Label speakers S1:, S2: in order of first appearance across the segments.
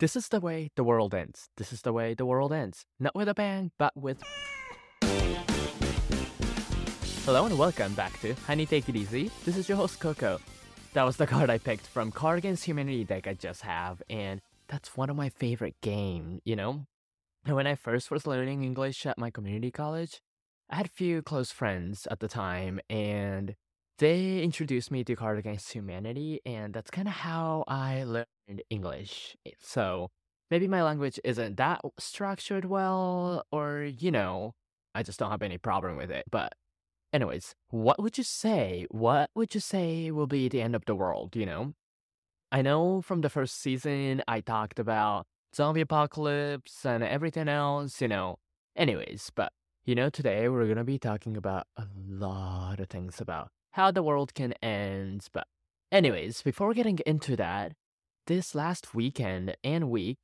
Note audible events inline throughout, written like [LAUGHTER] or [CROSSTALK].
S1: This is the way the world ends. This is the way the world ends. Not with a bang, but with. Hello and welcome back to Honey Take It Easy. This is your host Coco. That was the [LAUGHS] card I picked from Card Against Humanity deck I just have, and that's one of my favorite game, you know? And when I first was learning English at my community college, I had few close friends at the time, and they introduced me to Card Against Humanity, and that's kind of how I learned English. Eh, so maybe my language isn't that structured well, or, you know, I just don't have any problem with it. But, anyways, what would you say? What would you say will be the end of the world, you know? I know from the first season I talked about zombie apocalypse and everything else, you know. Anyways, but you know, today we're gonna be talking about a lot of things about how the world can end. But, anyways, before getting into that, this last weekend and week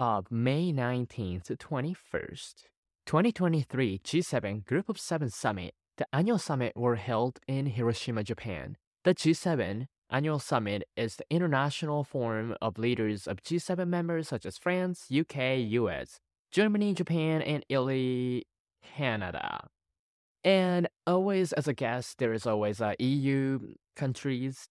S1: of May 19th to 21st, 2023 G7 Group of Seven Summit, the annual summit were held in Hiroshima, Japan. The G7 annual summit is the international forum of leaders of G7 members such as France, UK, US, Germany, Japan, and Italy, Canada. And always as a guest, there is always a EU countries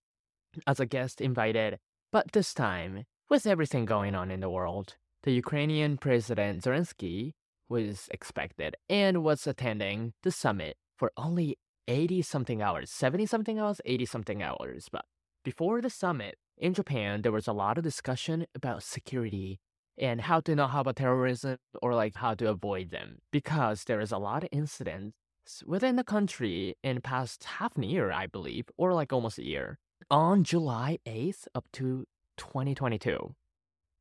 S1: as a guest invited. But this time, with everything going on in the world, the Ukrainian President Zelensky was expected and was attending the summit for only 80 something hours, 70 something hours, 80 something hours. But before the summit in Japan, there was a lot of discussion about security and how to not have a terrorism or like how to avoid them because there is a lot of incidents within the country in past half a year, I believe, or like almost a year. On July 8th up to 2022,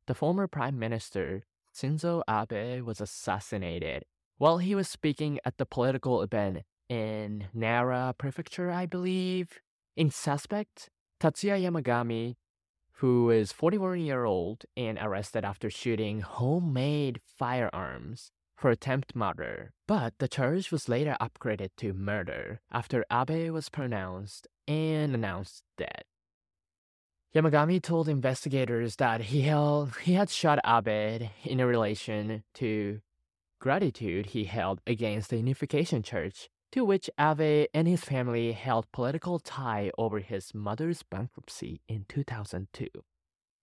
S1: the former Prime Minister Shinzo Abe was assassinated while he was speaking at the political event in Nara Prefecture, I believe. In suspect, Tatsuya Yamagami, who is 41 year old and arrested after shooting homemade firearms for attempt murder. But the charge was later upgraded to murder after Abe was pronounced and announced dead. Yamagami told investigators that he held he had shot Abe in relation to gratitude he held against the Unification Church, to which Abe and his family held political tie over his mother's bankruptcy in 2002.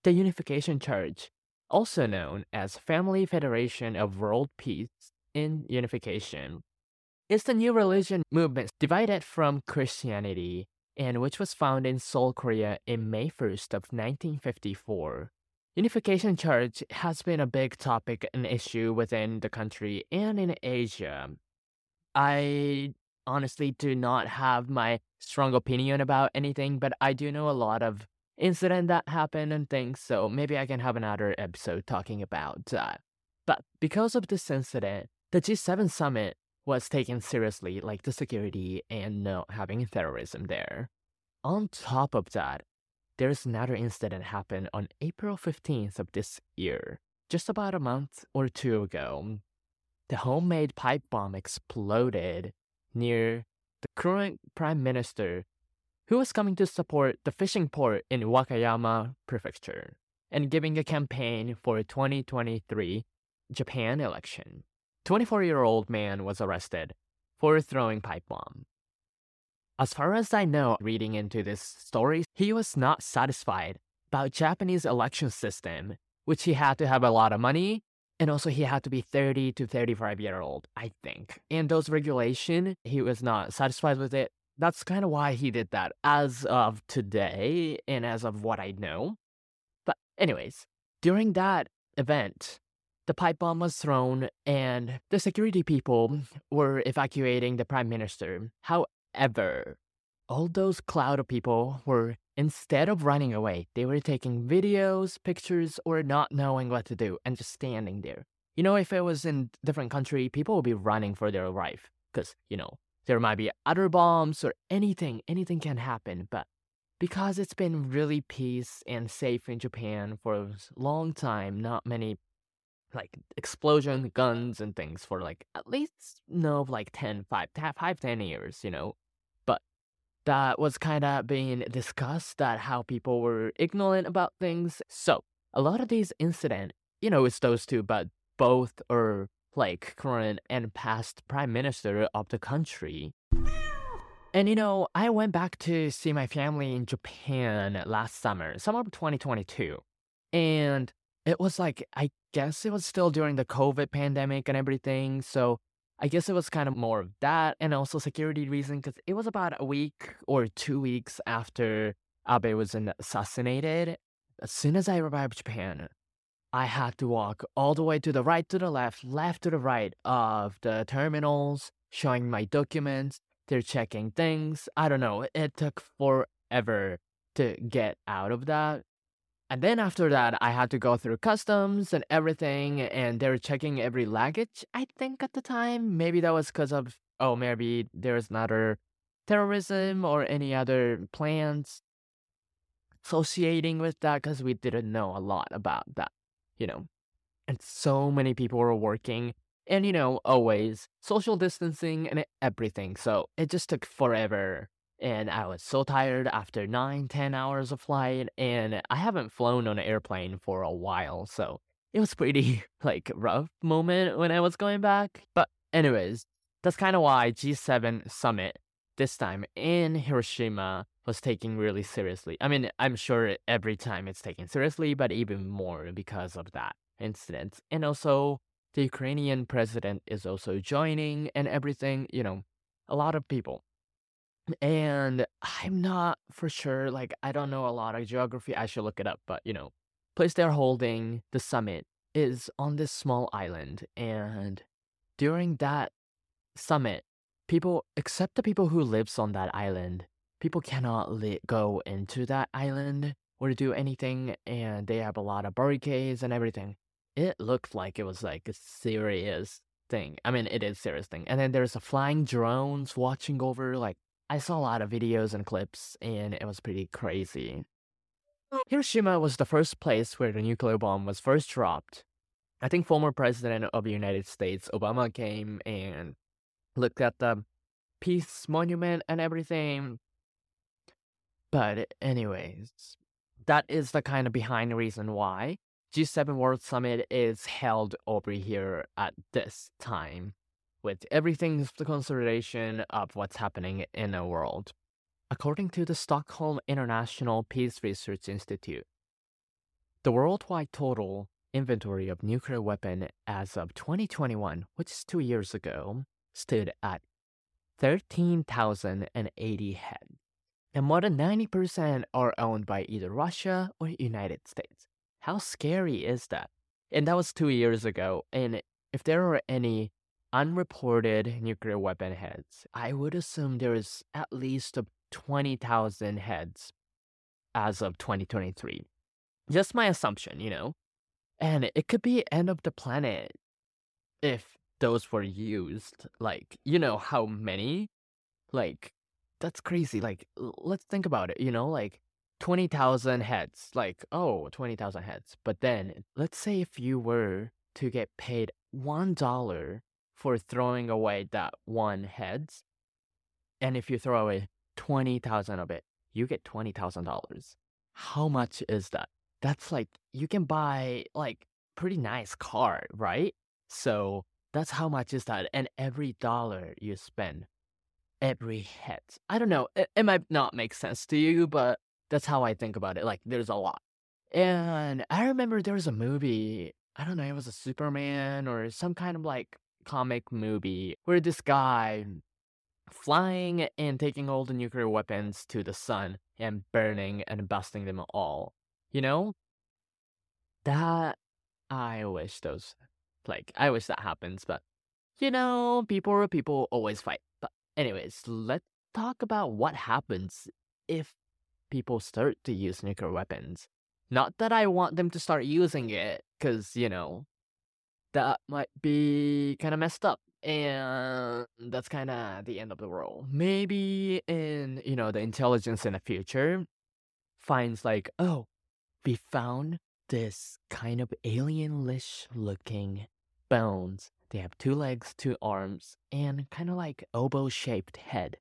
S1: The Unification Church, also known as Family Federation of World Peace and Unification, is the new religion movement divided from Christianity and which was founded in Seoul, Korea in May 1st of 1954. Unification Church has been a big topic and issue within the country and in Asia. I honestly do not have my strong opinion about anything, but I do know a lot of incident that happened and things, so maybe I can have another episode talking about that. But because of this incident, the G7 summit was taken seriously, like the security and not having terrorism there. On top of that, there's another incident happened on April 15th of this year, just about a month or two ago. The homemade pipe bomb exploded near the current prime minister who was coming to support the fishing port in Wakayama Prefecture and giving a campaign for 2023 Japan election. 24-year-old man was arrested for throwing pipe bomb. As far as I know, reading into this story, he was not satisfied about Japanese election system, which he had to have a lot of money and also he had to be 30 to 35 year old, I think. And those regulation, he was not satisfied with it. That's kind of why he did that as of today and as of what I know. But anyways, during that event, the pipe bomb was thrown and the security people were evacuating the prime minister. However, all those cloud of people were instead of running away, they were taking videos, pictures, or not knowing what to do and just standing there. You know, if it was in different country, people would be running for their life because, you know, there might be other bombs or anything, anything can happen. But because it's been really peace and safe in Japan for a long time, not many like explosion guns and things for like at least no like 10 5 5 10 years you know but that was kind of being discussed that how people were ignorant about things so a lot of these incident, you know, it's those two, but both are like current and past prime minister of the country. And you know, I went back to see my family in Japan last summer, summer of 2022. And it was like, I guess it was still during the COVID pandemic and everything. So I guess it was kind of more of that and also security reason because it was about a week or two weeks after Abe was assassinated. As soon as I arrived Japan, I had to walk all the way to the right to the left, left to the right of the terminals, showing my documents, they're checking things. I don't know. It took forever to get out of that. And then after that, I had to go through customs and everything, and they were checking every luggage, I think, at the time. Maybe that was because of, oh, maybe there's another terrorism or any other plans associating with that, because we didn't know a lot about that, you know. And so many people were working and, you know, always social distancing and everything. So it just took forever. And I was so tired after nine, ten hours of flight. And I haven't flown on an airplane for a while. So it was pretty, [LAUGHS] like, rough moment when I was going back. But, anyways, that's kind of why G7 summit this time in Hiroshima was taken really seriously. I mean, I'm sure every time it's taken seriously, but even more because of that incident. And also, the Ukrainian president is also joining and everything, you know, a lot of people. And I'm not for sure, like, I don't know a lot of geography. I should look it up, but, you know, place they're holding the summit is on this small island. And during that summit, people, except the people who lives on that island, people cannot li- go into that island or do anything. And they have a lot of barricades and everything it looked like it was like a serious thing. I mean, it is serious thing. And then there's a flying drones watching over. Like I saw a lot of videos and clips, and it was pretty crazy. Hiroshima was the first place where the nuclear bomb was first dropped. I think former president of the United States, Obama, came and looked at the peace monument and everything. But anyways, that is the kind of behind reason why G7 World Summit is held over here at this time, with everything's the consideration of what's happening in the world. According to the Stockholm International Peace Research Institute, the worldwide total inventory of nuclear weapon as of 2021, which is two years ago, stood at 13,080 heads, and more than 90% are owned by either Russia or United States. How scary is that? And that was two years ago. And if there are any unreported nuclear weapon heads, I would assume there is at least 20,000 heads as of 2023. Just my assumption, you know? And it could be end of the planet if those were used. Like, you know how many? Like, that's crazy. Like, let's think about it, you know? Like, 20,000 heads, like, oh, 20,000 heads. But then, let's say if you were to get paid $1 for throwing away that one heads, and if you throw away 20,000 of it, you get $20,000. How much is that? That's like, you can buy, like, pretty nice car, right? So, that's how much is that. And every dollar you spend, every hit. I don't know. It, it might not make sense to you, but that's how I think about it. Like, there's a lot. And I remember there was a movie, I don't know, it was a Superman or some kind of like comic movie where this guy flying and taking all the nuclear weapons to the sun and burning and busting them all. You know? That I wish those like I wish that happens, but you know, people are people always fight. But anyways, let's talk about what happens if people start to use nuclear weapons. Not that I want them to start using it, because, you know, that might be kind of messed up. And that's kind of the end of the world. Maybe in, you know, the intelligence in the future finds like, oh, we found this kind of alienish looking bones. They have two legs, two arms, and kind of like oboe shaped head.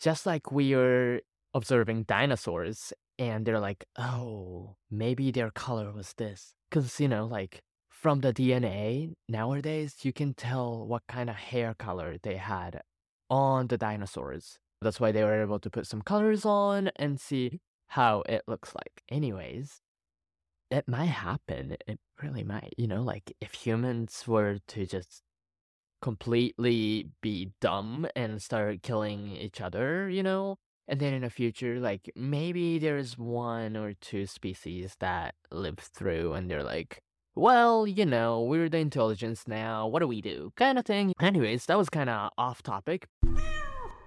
S1: Just like we are observing dinosaurs and they're like, oh, maybe their color was this. Because, you know, like from the DNA, nowadays, you can tell what kind of hair color they had on the dinosaurs. That's why they were able to put some colors on and see how it looks like. Anyways, it might happen. It really might. You know, like if humans were to just completely be dumb and start killing each other, you know, and then in the future, like maybe there's one or two species that live through and they're like, well, you know, we're the intelligence now. What do we do? Kind of thing. Anyways, that was kind of off topic.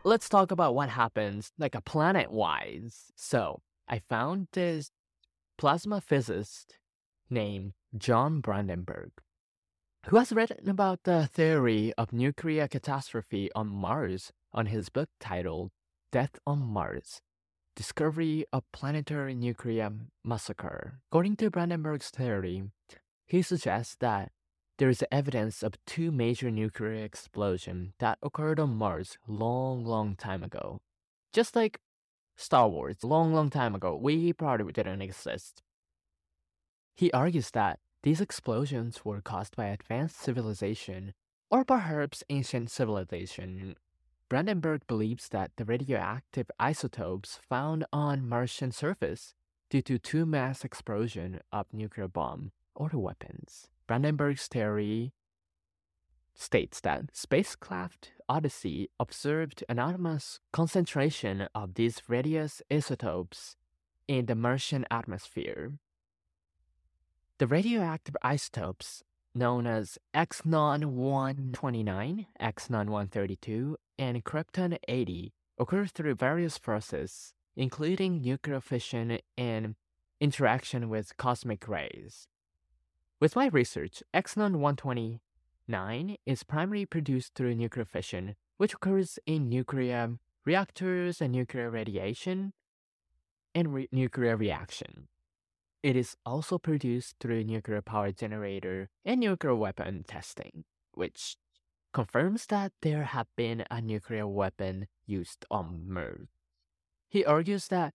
S1: Let's talk about what happens, like a planet wise. So, I found this plasma physicist named John Brandenburg, who has written about the theory of nuclear catastrophe on Mars on his book titled Death on Mars Discovery of Planetary Nuclear Massacre. According to Brandenburg's theory, he suggests that there is evidence of two major nuclear explosions that occurred on Mars long, long time ago. Just like Star Wars, long, long time ago, we probably didn't exist. He argues that these explosions were caused by advanced civilization, or perhaps ancient civilization, Brandenburg believes that the radioactive isotopes found on Martian surface due to two mass explosion of nuclear bomb or weapons. Brandenburg's theory states that spacecraft Odyssey observed enormous concentration of these radious isotopes in the Martian atmosphere. The radioactive isotopes known as xenon 129, xenon 132, and krypton 80 occur through various processes, including nuclear fission and interaction with cosmic rays. With my research, xenon 129 is primarily produced through nuclear fission, which occurs in nuclear reactors and nuclear radiation and re- nuclear reaction. It is also produced through nuclear power generator and nuclear weapon testing, which confirms that there have been a nuclear weapon used on Mars. He argues that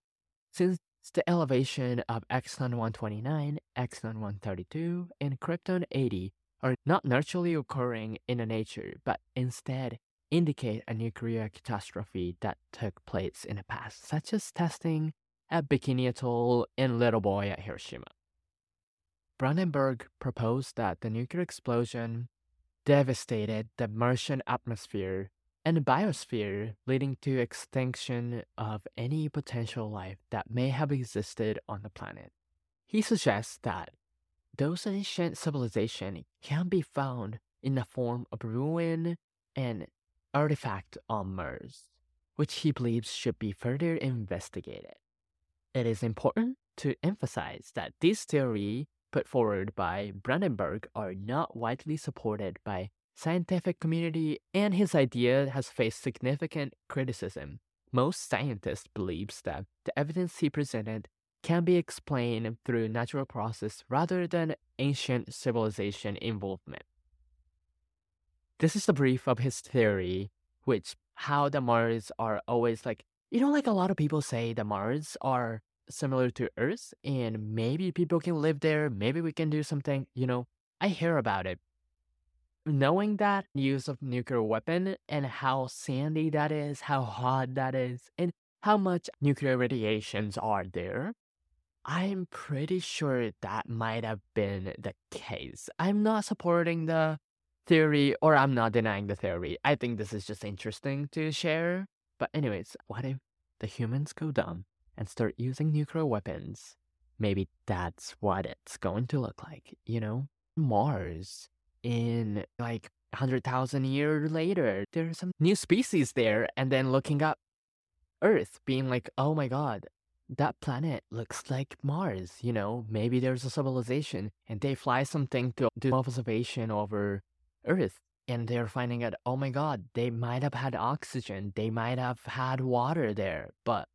S1: since the elevation of Xenon 129, Xenon 132, and Krypton 80 are not naturally occurring in the nature, but instead indicate a nuclear catastrophe that took place in the past, such as testing at Bikini Atoll and Little Boy at Hiroshima. Brandenburg proposed that the nuclear explosion devastated the Martian atmosphere and biosphere, leading to extinction of any potential life that may have existed on the planet. He suggests that those ancient civilizations can be found in the form of ruin and artifact on Mars, which he believes should be further investigated. It is important to emphasize that this theory put forward by Brandenburg are not widely supported by scientific community and his idea has faced significant criticism. Most scientists believes that the evidence he presented can be explained through natural process rather than ancient civilization involvement. This is the brief of his theory, which how the Mars are always like you know, like a lot of people say the Mars are similar to Earth and maybe people can live there, maybe we can do something, you know. I hear about it. Knowing that use of nuclear weapon and how sandy that is, how hot that is, and how much nuclear radiations are there, I'm pretty sure that might have been the case. I'm not supporting the theory or I'm not denying the theory. I think this is just interesting to share. But anyways, what if the humans go dumb and start using nuclear weapons? Maybe that's what it's going to look like, you know? Mars in like 100,000 years later, there's some new species there and then looking up Earth being like, "Oh my god, that planet looks like Mars, you know, maybe there's a civilization and they fly something to do observation over Earth and they're finding out, oh my god, they might have had oxygen, they might have had water there, but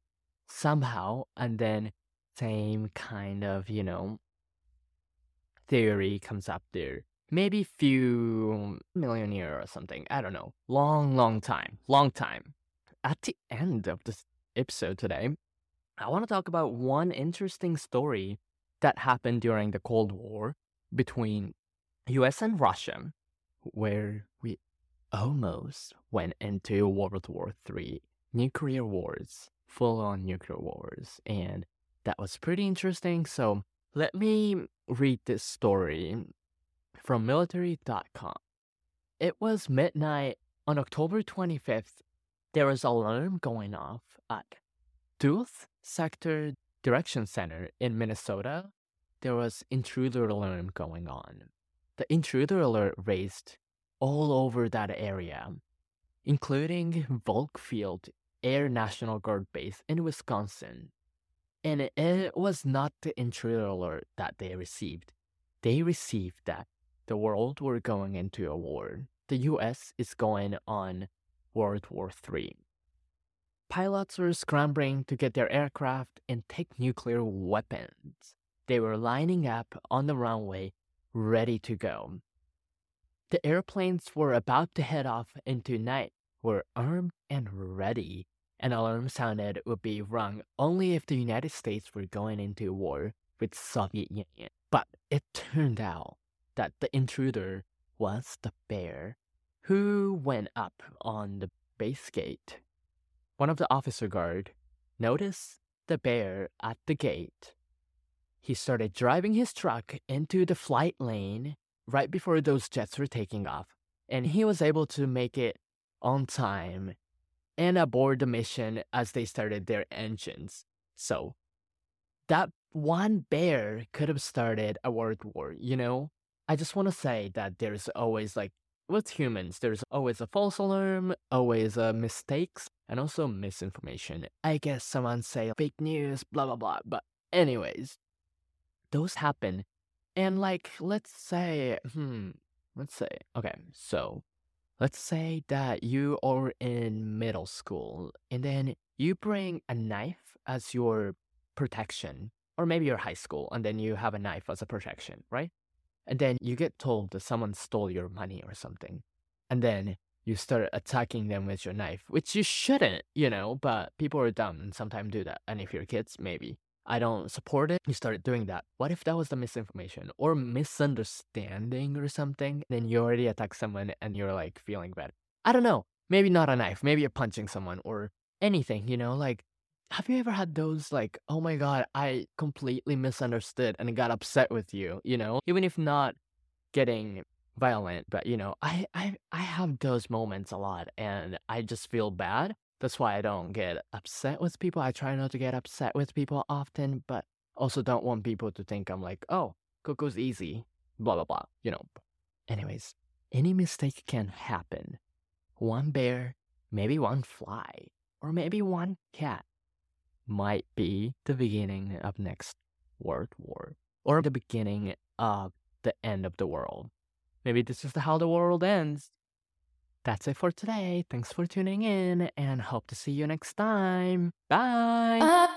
S1: somehow, and then same kind of, you know, theory comes up there. Maybe few million year or something. I don't know. Long, long time. Long time. At the end of this episode today, I want to talk about one interesting story that happened during the Cold War between US and Russia, where we almost went into World War III, nuclear wars, full on nuclear wars. And that was pretty interesting. So let me read this story from military.com. It was midnight on October 25th. There was alarm going off at Duluth Sector Direction Center in Minnesota. There was intruder alarm going on. The intruder alert raised all over that area, including Volk Field Air National Guard Base in Wisconsin. And it was not the intruder alert that they received. They received that the world were going into a war. The US is going on World War III. Pilots were scrambling to get their aircraft and take nuclear weapons. They were lining up on the runway, ready to go. The airplanes were about to head off into night, were armed and ready. An alarm sounded would be rung only if the United States were going into war with Soviet Union. But it turned out that the intruder was the bear, who went up on the base gate. One of the officer guard noticed the bear at the gate. He started driving his truck into the flight lane right before those jets were taking off, and he was able to make it on time and aboard the mission as they started their engines. So, that one bear could have started a world war, you know? I just want to say that there's always like with humans, there's always a false alarm, always uh, mistakes, and also misinformation. I guess someone say fake news, blah blah blah. But anyways, those happen, and like let's say, hmm, let's say, okay, so let's say that you are in middle school, and then you bring a knife as your protection, or maybe you're high school, and then you have a knife as a protection, right? And then you get told that someone stole your money or something, and then you start attacking them with your knife, which you shouldn't, you know, but people are dumb and sometimes do that. And if you're kids, maybe. I don't support it. You started doing that. What if that was the misinformation or misunderstanding or something? Then you already attack someone and you're like feeling bad. I don't know. Maybe not a knife. Maybe you're punching someone or anything, you know, like have you ever had those like, oh my god, I completely misunderstood and got upset with you, you know? Even if not getting violent, but you know, I I I have those moments a lot and I just feel bad. That's why I don't get upset with people. I try not to get upset with people often, but also don't want people to think I'm like, oh, Coco's easy, blah blah blah, you know. Anyways, any mistake can happen. One bear, maybe one fly, or maybe one cat might be the beginning of next world war or the beginning of the end of the world. Maybe this is how the world ends. That's it for today. Thanks for tuning in and hope to see you next time. Bye.